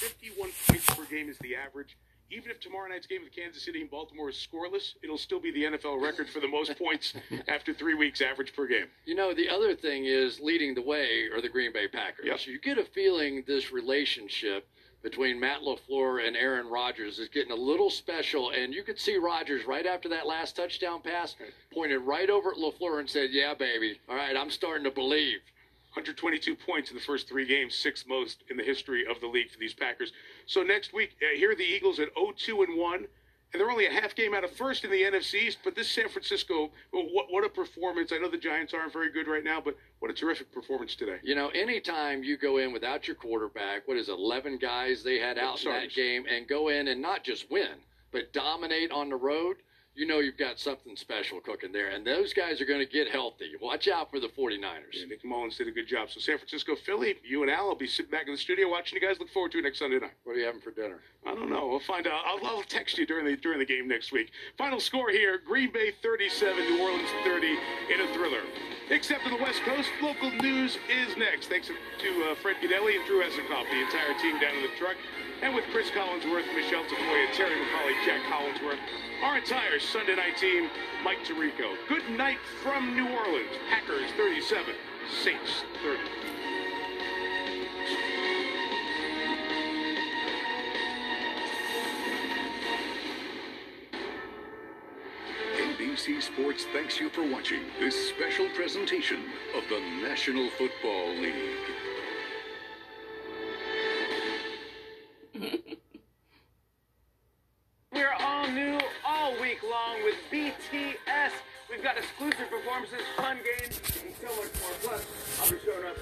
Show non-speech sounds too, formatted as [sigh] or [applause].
points. 51 points per game is the average. Even if tomorrow night's game with Kansas City and Baltimore is scoreless, it'll still be the NFL record for the most [laughs] points after three weeks average per game. You know, the other thing is leading the way are the Green Bay Packers. Yep. You get a feeling this relationship between Matt LaFleur and Aaron Rodgers is getting a little special, and you could see Rodgers right after that last touchdown pass pointed right over at LaFleur and said, Yeah, baby. All right, I'm starting to believe. 122 points in the first three games, sixth most in the history of the league for these Packers. So next week, uh, here are the Eagles at 0-2 and 1, and they're only a half game out of first in the NFC East. But this San Francisco, what what a performance! I know the Giants aren't very good right now, but what a terrific performance today. You know, anytime you go in without your quarterback, what is 11 guys they had out in that game, and go in and not just win, but dominate on the road, you know you've got something special cooking there. And those guys are going to get healthy. Watch out for the 49ers. Yeah, Nick Mullens did a good job. So San Francisco, Philly, you and Al will be sitting back in the studio watching you guys. Look forward to it next Sunday night. What are you having for dinner? I don't know. We'll find out. I'll, I'll text you during the during the game next week. Final score here: Green Bay 37, New Orleans 30 in a thriller. Except for the West Coast, local news is next. Thanks to uh, Fred Gaudelli and Drew Esocoff, the entire team down in the truck, and with Chris Collinsworth, Michelle Tafoya, Terry McAulay, Jack Collinsworth, our entire Sunday night team, Mike Tirico. Good night from New Orleans. Packers 37, Saints 30. NBC Sports thanks you for watching this special presentation of the National Football League. We're all new all week long with BTS. We've got exclusive performances, fun games, and so much more. Plus, I'll be showing up.